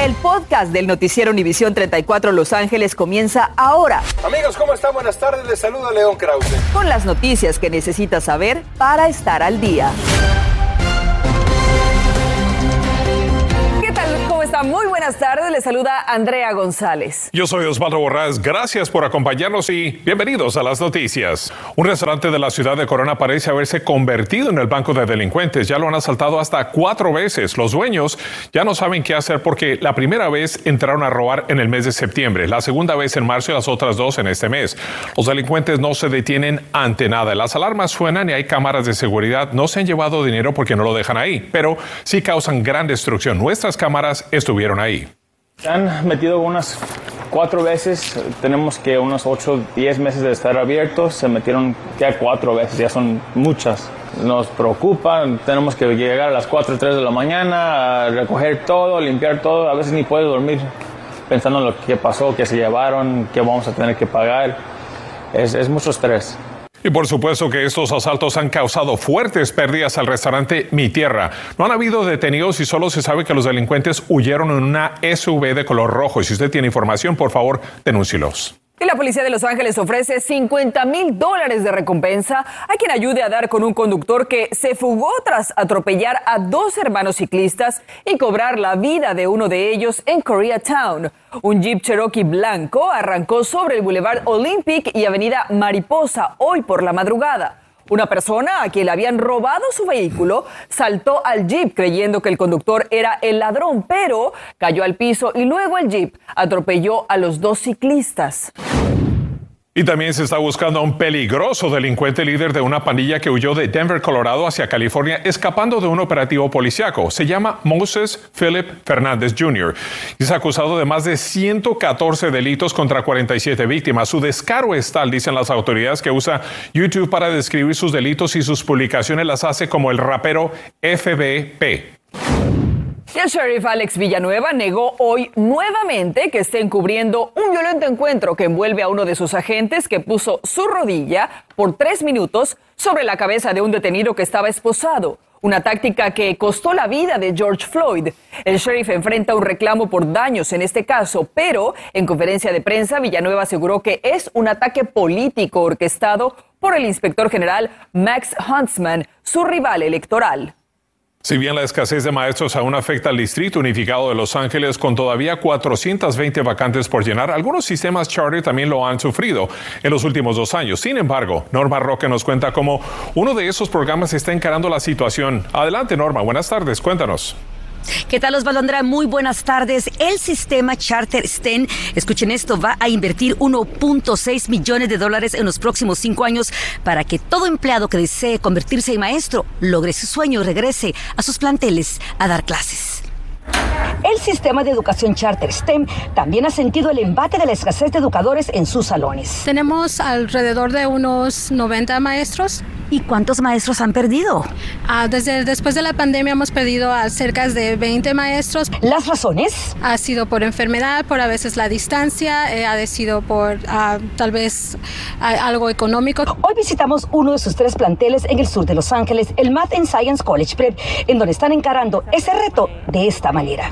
El podcast del noticiero Univisión 34 Los Ángeles comienza ahora. Amigos, ¿cómo están? Buenas tardes. Les saluda León Krause. Con las noticias que necesitas saber para estar al día. Muy buenas tardes, le saluda Andrea González. Yo soy Osvaldo Borrás, gracias por acompañarnos y bienvenidos a las noticias. Un restaurante de la ciudad de Corona parece haberse convertido en el banco de delincuentes, ya lo han asaltado hasta cuatro veces. Los dueños ya no saben qué hacer porque la primera vez entraron a robar en el mes de septiembre, la segunda vez en marzo y las otras dos en este mes. Los delincuentes no se detienen ante nada, las alarmas suenan y hay cámaras de seguridad, no se han llevado dinero porque no lo dejan ahí, pero sí causan gran destrucción. Nuestras cámaras, esto estuvieron ahí. Se han metido unas cuatro veces, tenemos que unos ocho, diez meses de estar abiertos, se metieron ya cuatro veces, ya son muchas. Nos preocupa, tenemos que llegar a las 4 o 3 de la mañana, a recoger todo, limpiar todo, a veces ni puedes dormir pensando en lo que pasó, que se llevaron, que vamos a tener que pagar. Es, es mucho estrés. Y por supuesto que estos asaltos han causado fuertes pérdidas al restaurante Mi Tierra. No han habido detenidos y solo se sabe que los delincuentes huyeron en una SUV de color rojo. Y si usted tiene información, por favor, denúncielos. Y la policía de Los Ángeles ofrece 50 mil dólares de recompensa a quien ayude a dar con un conductor que se fugó tras atropellar a dos hermanos ciclistas y cobrar la vida de uno de ellos en Koreatown. Un Jeep Cherokee blanco arrancó sobre el Boulevard Olympic y Avenida Mariposa hoy por la madrugada. Una persona a quien le habían robado su vehículo saltó al jeep creyendo que el conductor era el ladrón, pero cayó al piso y luego el jeep atropelló a los dos ciclistas. Y también se está buscando a un peligroso delincuente líder de una pandilla que huyó de Denver, Colorado, hacia California, escapando de un operativo policiaco. Se llama Moses Philip Fernández Jr. y es acusado de más de 114 delitos contra 47 víctimas. Su descaro es tal, dicen las autoridades, que usa YouTube para describir sus delitos y sus publicaciones las hace como el rapero FBP. El sheriff Alex Villanueva negó hoy nuevamente que esté encubriendo un violento encuentro que envuelve a uno de sus agentes que puso su rodilla por tres minutos sobre la cabeza de un detenido que estaba esposado. Una táctica que costó la vida de George Floyd. El sheriff enfrenta un reclamo por daños en este caso, pero en conferencia de prensa Villanueva aseguró que es un ataque político orquestado por el inspector general Max Huntsman, su rival electoral. Si bien la escasez de maestros aún afecta al Distrito Unificado de Los Ángeles con todavía 420 vacantes por llenar, algunos sistemas charter también lo han sufrido en los últimos dos años. Sin embargo, Norma Roque nos cuenta cómo uno de esos programas está encarando la situación. Adelante, Norma. Buenas tardes. Cuéntanos. ¿Qué tal, Osvaldo Andrea? Muy buenas tardes. El sistema Charter STEM, escuchen esto, va a invertir 1.6 millones de dólares en los próximos cinco años para que todo empleado que desee convertirse en maestro logre su sueño y regrese a sus planteles a dar clases. El sistema de educación charter STEM también ha sentido el embate de la escasez de educadores en sus salones. Tenemos alrededor de unos 90 maestros. ¿Y cuántos maestros han perdido? Ah, desde después de la pandemia hemos perdido a cerca de 20 maestros. ¿Las razones? Ha sido por enfermedad, por a veces la distancia, eh, ha sido por ah, tal vez algo económico. Hoy visitamos uno de sus tres planteles en el sur de Los Ángeles, el Math and Science College Prep, en donde están encarando ese reto de esta manera.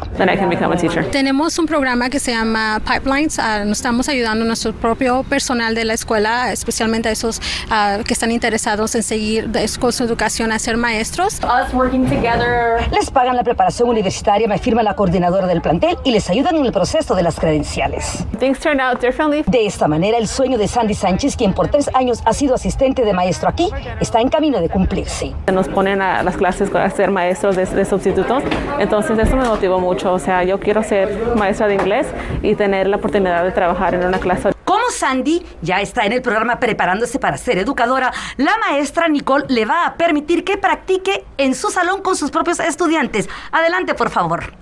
Tenemos un programa que se llama Pipelines. Ah, nos estamos ayudando a nuestro propio personal de la escuela, especialmente a esos ah, que están interesados en seguir con su educación a ser maestros. Les pagan la preparación universitaria, me afirma la coordinadora del plantel, y les ayudan en el proceso de las credenciales. De esta manera, el sueño de Sandy Sánchez, quien por tres años ha sido asistente de maestro aquí, está en camino de cumplirse. Nos ponen a las clases a ser maestros de, de sustitutos, entonces eso me motivó mucho o sea, yo quiero ser maestra de inglés y tener la oportunidad de trabajar en una clase. Sandy ya está en el programa preparándose para ser educadora, la maestra Nicole le va a permitir que practique en su salón con sus propios estudiantes. Adelante, por favor.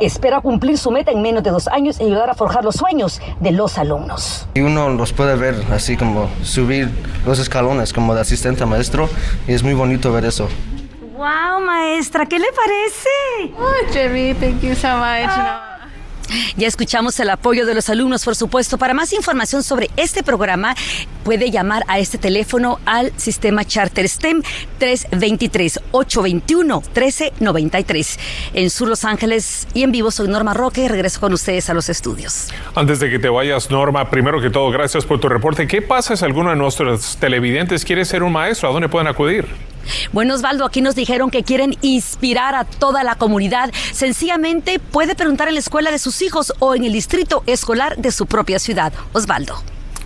Espera cumplir su meta en menos de dos años y ayudar a forjar los sueños de los alumnos. Y uno los puede ver así como subir los escalones como de asistente a maestro y es muy bonito ver eso. Wow, maestra, ¿qué le parece? Oh, Jimmy, thank you so much. Ya escuchamos el apoyo de los alumnos, por supuesto. Para más información sobre este programa, puede llamar a este teléfono al sistema Charter STEM 323-821-1393. En Sur Los Ángeles y en vivo soy Norma Roque regreso con ustedes a los estudios. Antes de que te vayas, Norma, primero que todo, gracias por tu reporte. ¿Qué pasa si alguno de nuestros televidentes quiere ser un maestro? ¿A dónde pueden acudir? Bueno, Osvaldo, aquí nos dijeron que quieren inspirar a toda la comunidad. Sencillamente puede preguntar en la escuela de sus hijos o en el distrito escolar de su propia ciudad. Osvaldo.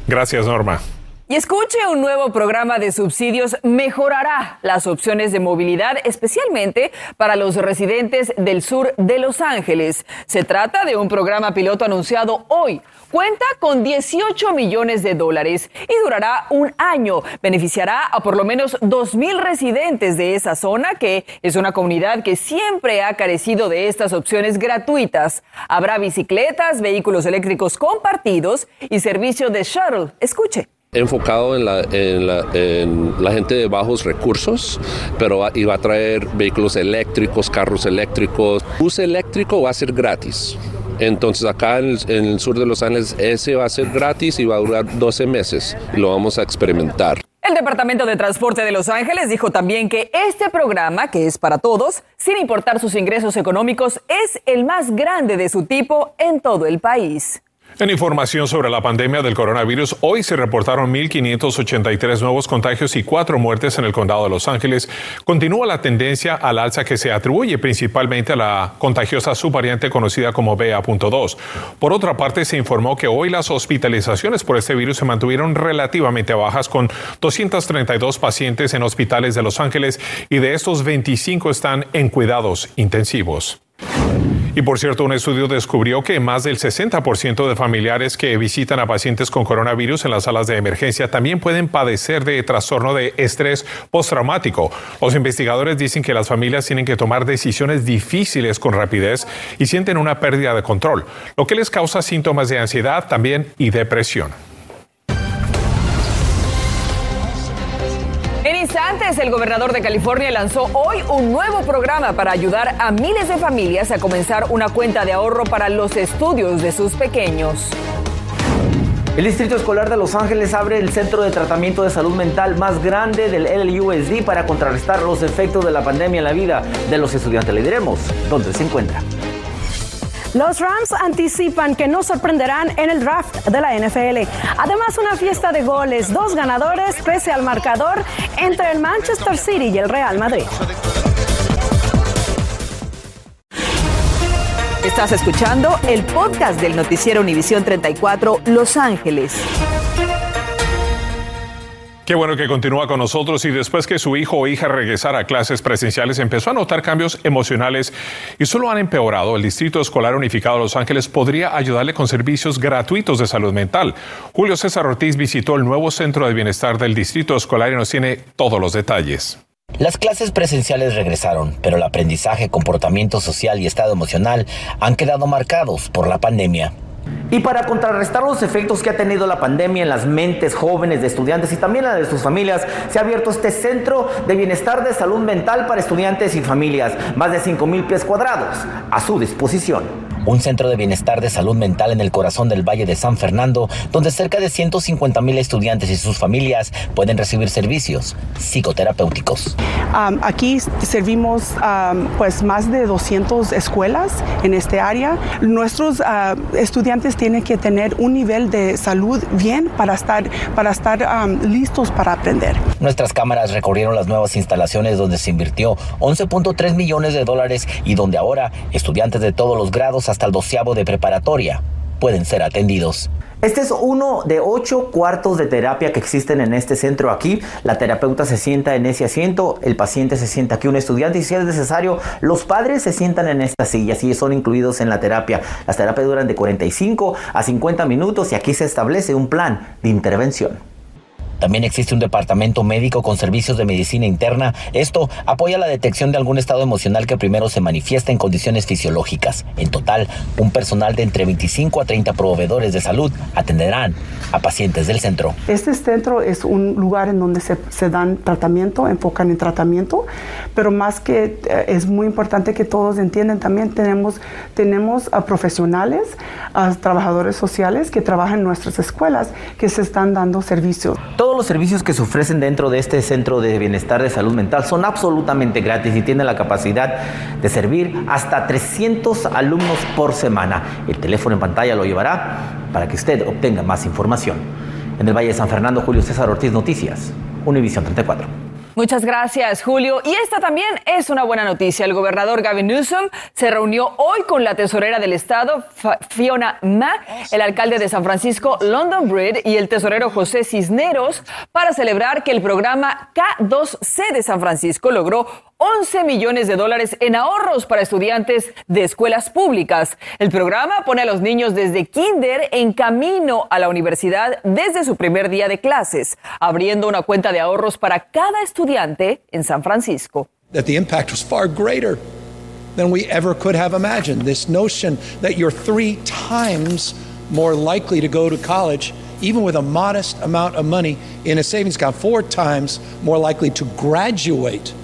Gracias, Norma. Y escuche, un nuevo programa de subsidios mejorará las opciones de movilidad, especialmente para los residentes del sur de Los Ángeles. Se trata de un programa piloto anunciado hoy. Cuenta con 18 millones de dólares y durará un año. Beneficiará a por lo menos 2.000 residentes de esa zona, que es una comunidad que siempre ha carecido de estas opciones gratuitas. Habrá bicicletas, vehículos eléctricos compartidos y servicio de shuttle. Escuche enfocado en la, en la, gente de bajos recursos, pero va, y va a traer vehículos eléctricos, carros eléctricos. Bus eléctrico va a ser gratis. Entonces acá en el, sur de Los Ángeles ese va a ser gratis y va a durar 12 meses lo vamos a experimentar. El Departamento de Transporte de Los Ángeles dijo también que este programa, que es para todos, sin importar sus ingresos económicos, es el más grande de su tipo en todo el país. En información sobre la pandemia del coronavirus, hoy se reportaron 1.583 nuevos contagios y cuatro muertes en el condado de Los Ángeles. Continúa la tendencia al alza que se atribuye principalmente a la contagiosa subvariante conocida como BA.2. Por otra parte, se informó que hoy las hospitalizaciones por este virus se mantuvieron relativamente bajas con 232 pacientes en hospitales de Los Ángeles y de estos 25 están en cuidados intensivos. Y por cierto, un estudio descubrió que más del 60% de familiares que visitan a pacientes con coronavirus en las salas de emergencia también pueden padecer de trastorno de estrés postraumático. Los investigadores dicen que las familias tienen que tomar decisiones difíciles con rapidez y sienten una pérdida de control, lo que les causa síntomas de ansiedad también y depresión. Instantes, el gobernador de California lanzó hoy un nuevo programa para ayudar a miles de familias a comenzar una cuenta de ahorro para los estudios de sus pequeños. El Distrito Escolar de Los Ángeles abre el centro de tratamiento de salud mental más grande del LUSD para contrarrestar los efectos de la pandemia en la vida de los estudiantes. Le diremos dónde se encuentra. Los Rams anticipan que no sorprenderán en el draft de la NFL. Además, una fiesta de goles, dos ganadores pese al marcador entre el Manchester City y el Real Madrid. Estás escuchando el podcast del noticiero Univisión 34 Los Ángeles. Qué bueno que continúa con nosotros y después que su hijo o hija regresara a clases presenciales empezó a notar cambios emocionales y solo han empeorado. El Distrito Escolar Unificado de Los Ángeles podría ayudarle con servicios gratuitos de salud mental. Julio César Ortiz visitó el nuevo centro de bienestar del Distrito Escolar y nos tiene todos los detalles. Las clases presenciales regresaron, pero el aprendizaje, comportamiento social y estado emocional han quedado marcados por la pandemia. Y para contrarrestar los efectos que ha tenido la pandemia en las mentes jóvenes de estudiantes y también la de sus familias, se ha abierto este centro de bienestar de salud mental para estudiantes y familias, más de 5 mil pies cuadrados a su disposición un centro de bienestar de salud mental en el corazón del Valle de San Fernando, donde cerca de 150 mil estudiantes y sus familias pueden recibir servicios psicoterapéuticos. aquí servimos pues más de 200 escuelas en este área. Nuestros ah, estudiantes tienen que tener un nivel de salud bien para estar, para estar listos para aprender. Nuestras cámaras recorrieron las nuevas instalaciones donde se invirtió 11.3 millones de dólares y donde ahora estudiantes de todos los grados hasta el doceavo de preparatoria pueden ser atendidos. Este es uno de ocho cuartos de terapia que existen en este centro aquí. La terapeuta se sienta en ese asiento, el paciente se sienta aquí, un estudiante, y si es necesario, los padres se sientan en esta silla, y son incluidos en la terapia. Las terapias duran de 45 a 50 minutos y aquí se establece un plan de intervención. También existe un departamento médico con servicios de medicina interna. Esto apoya la detección de algún estado emocional que primero se manifiesta en condiciones fisiológicas. En total, un personal de entre 25 a 30 proveedores de salud atenderán a pacientes del centro. Este centro es un lugar en donde se, se dan tratamiento, enfocan en tratamiento, pero más que eh, es muy importante que todos entiendan, también tenemos, tenemos a profesionales, a trabajadores sociales que trabajan en nuestras escuelas, que se están dando servicios. Todos los servicios que se ofrecen dentro de este centro de bienestar de salud mental son absolutamente gratis y tienen la capacidad de servir hasta 300 alumnos por semana. El teléfono en pantalla lo llevará para que usted obtenga más información. En el Valle de San Fernando, Julio César Ortiz Noticias, Univisión 34. Muchas gracias, Julio. Y esta también es una buena noticia. El gobernador Gavin Newsom se reunió hoy con la tesorera del estado, Fiona Mack, el alcalde de San Francisco, London Breed, y el tesorero José Cisneros para celebrar que el programa K2C de San Francisco logró 11 millones de dólares en ahorros para estudiantes de escuelas públicas. El programa pone a los niños desde kinder en camino a la universidad desde su primer día de clases, abriendo una cuenta de ahorros para cada estudiante en San Francisco. That the impact was far greater than we ever could have imagined. This notion that you're three times more likely to go to college even with a modest amount of money in a savings account, four times more likely to graduate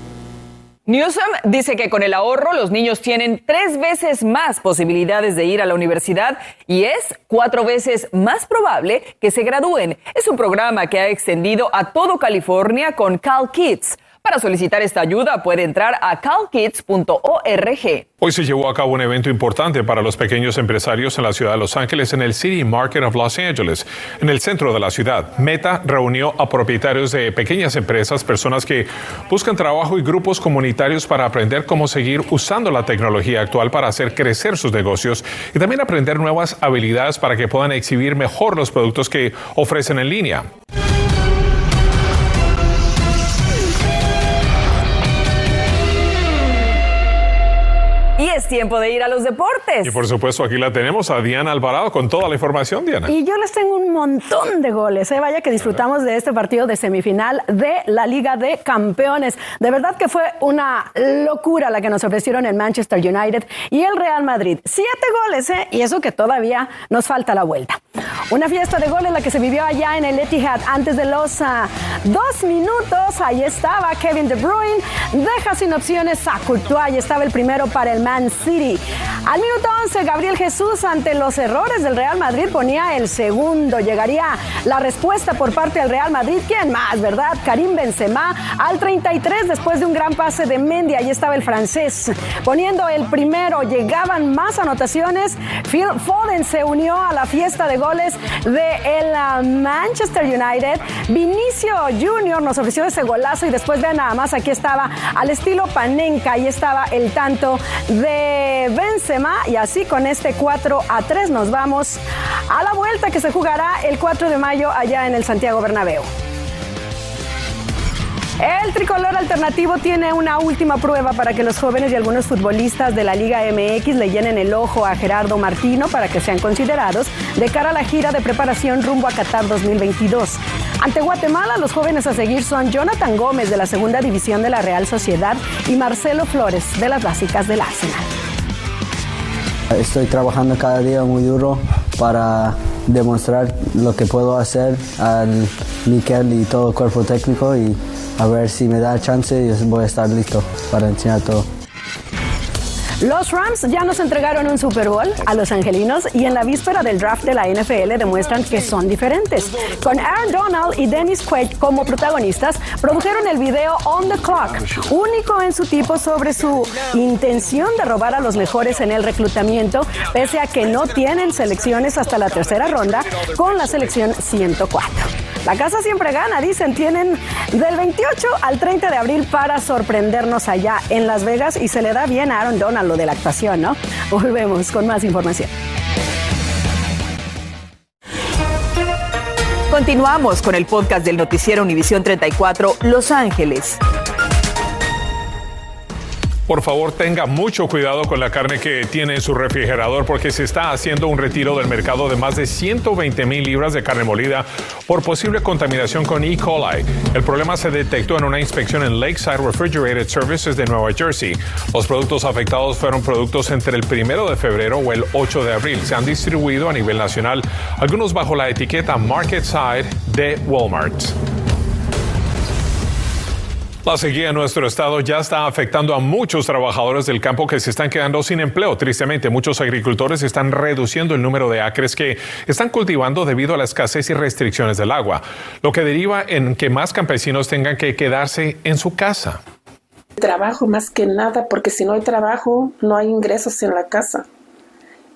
Newsom dice que con el ahorro los niños tienen tres veces más posibilidades de ir a la universidad y es cuatro veces más probable que se gradúen. Es un programa que ha extendido a todo California con Cal Kids. Para solicitar esta ayuda puede entrar a calkids.org. Hoy se llevó a cabo un evento importante para los pequeños empresarios en la ciudad de Los Ángeles en el City Market of Los Angeles, en el centro de la ciudad. Meta reunió a propietarios de pequeñas empresas, personas que buscan trabajo y grupos comunitarios para aprender cómo seguir usando la tecnología actual para hacer crecer sus negocios y también aprender nuevas habilidades para que puedan exhibir mejor los productos que ofrecen en línea. Tiempo de ir a los deportes. Y por supuesto aquí la tenemos a Diana Alvarado con toda la información, Diana. Y yo les tengo un montón de goles. ¿eh? Vaya que disfrutamos de este partido de semifinal de la Liga de Campeones. De verdad que fue una locura la que nos ofrecieron el Manchester United y el Real Madrid. Siete goles, ¿eh? Y eso que todavía nos falta la vuelta. Una fiesta de goles la que se vivió allá en el Etihad antes de los uh, dos minutos. Ahí estaba Kevin De Bruyne. Deja sin opciones a Courtois. Ahí estaba el primero para el Man City. Al minuto 11, Gabriel Jesús, ante los errores del Real Madrid, ponía el segundo. Llegaría la respuesta por parte del Real Madrid. ¿Quién más, verdad? Karim Benzema al 33 después de un gran pase de Mendy. Ahí estaba el francés poniendo el primero. Llegaban más anotaciones. Foden se unió a la fiesta de goles de el uh, Manchester United. Vinicio Junior nos ofreció ese golazo y después vean nada más, aquí estaba al estilo Panenka. Ahí estaba el tanto de Benzema y así con este 4 a 3 nos vamos a la vuelta que se jugará el 4 de mayo allá en el Santiago Bernabéu. El tricolor alternativo tiene una última prueba para que los jóvenes y algunos futbolistas de la Liga MX le llenen el ojo a Gerardo Martino para que sean considerados de cara a la gira de preparación rumbo a Qatar 2022. Ante Guatemala, los jóvenes a seguir son Jonathan Gómez de la segunda división de la Real Sociedad y Marcelo Flores de las básicas del Arsenal. Estoy trabajando cada día muy duro para demostrar lo que puedo hacer al Miquel y todo el cuerpo técnico y a ver si me da chance y voy a estar listo para enseñar todo. Los Rams ya nos entregaron un Super Bowl a los angelinos y en la víspera del draft de la NFL demuestran que son diferentes. Con Aaron Donald y Dennis Quaid como protagonistas, produjeron el video On the Clock, único en su tipo sobre su intención de robar a los mejores en el reclutamiento, pese a que no tienen selecciones hasta la tercera ronda con la selección 104. La casa siempre gana, dicen. Tienen del 28 al 30 de abril para sorprendernos allá en Las Vegas y se le da bien a Aaron Donald lo de la actuación, ¿no? Volvemos con más información. Continuamos con el podcast del noticiero Univisión 34 Los Ángeles. Por favor, tenga mucho cuidado con la carne que tiene en su refrigerador porque se está haciendo un retiro del mercado de más de 120 mil libras de carne molida por posible contaminación con E. coli. El problema se detectó en una inspección en Lakeside Refrigerated Services de Nueva Jersey. Los productos afectados fueron productos entre el primero de febrero o el 8 de abril. Se han distribuido a nivel nacional, algunos bajo la etiqueta Market Side de Walmart. La sequía en nuestro estado ya está afectando a muchos trabajadores del campo que se están quedando sin empleo. Tristemente, muchos agricultores están reduciendo el número de acres que están cultivando debido a la escasez y restricciones del agua, lo que deriva en que más campesinos tengan que quedarse en su casa. Trabajo más que nada, porque si no hay trabajo, no hay ingresos en la casa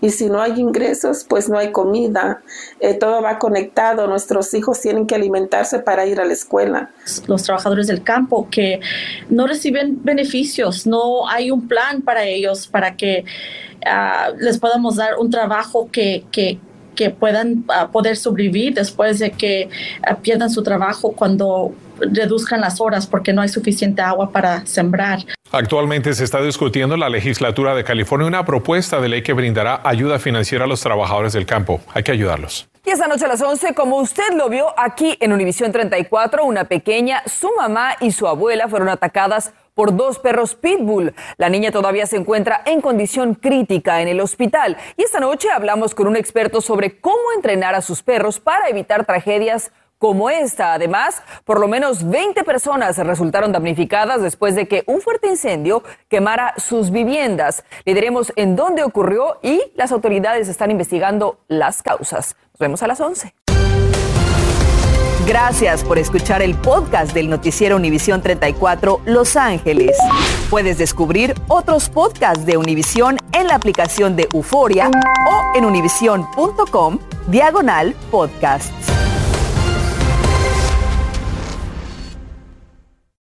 y si no hay ingresos, pues no hay comida. Eh, todo va conectado. Nuestros hijos tienen que alimentarse para ir a la escuela. Los trabajadores del campo que no reciben beneficios, no hay un plan para ellos para que ah, les podamos dar un trabajo que, que que puedan ah, poder sobrevivir después de que ah, pierdan su trabajo cuando reduzcan las horas porque no hay suficiente agua para sembrar. Actualmente se está discutiendo en la legislatura de California una propuesta de ley que brindará ayuda financiera a los trabajadores del campo. Hay que ayudarlos. Y esta noche a las 11, como usted lo vio aquí en Univisión 34, una pequeña, su mamá y su abuela fueron atacadas por dos perros pitbull. La niña todavía se encuentra en condición crítica en el hospital. Y esta noche hablamos con un experto sobre cómo entrenar a sus perros para evitar tragedias como esta. Además, por lo menos 20 personas resultaron damnificadas después de que un fuerte incendio quemara sus viviendas. Le diremos en dónde ocurrió y las autoridades están investigando las causas. Nos vemos a las 11. Gracias por escuchar el podcast del noticiero Univisión 34 Los Ángeles. Puedes descubrir otros podcasts de Univisión en la aplicación de Euforia o en univision.com diagonal podcasts.